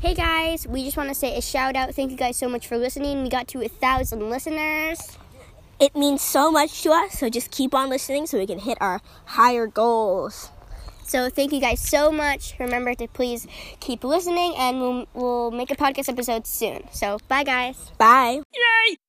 Hey guys, we just want to say a shout out. Thank you guys so much for listening. We got to a thousand listeners. It means so much to us, so just keep on listening so we can hit our higher goals. So thank you guys so much. Remember to please keep listening, and we'll, we'll make a podcast episode soon. So bye, guys. Bye. Yay!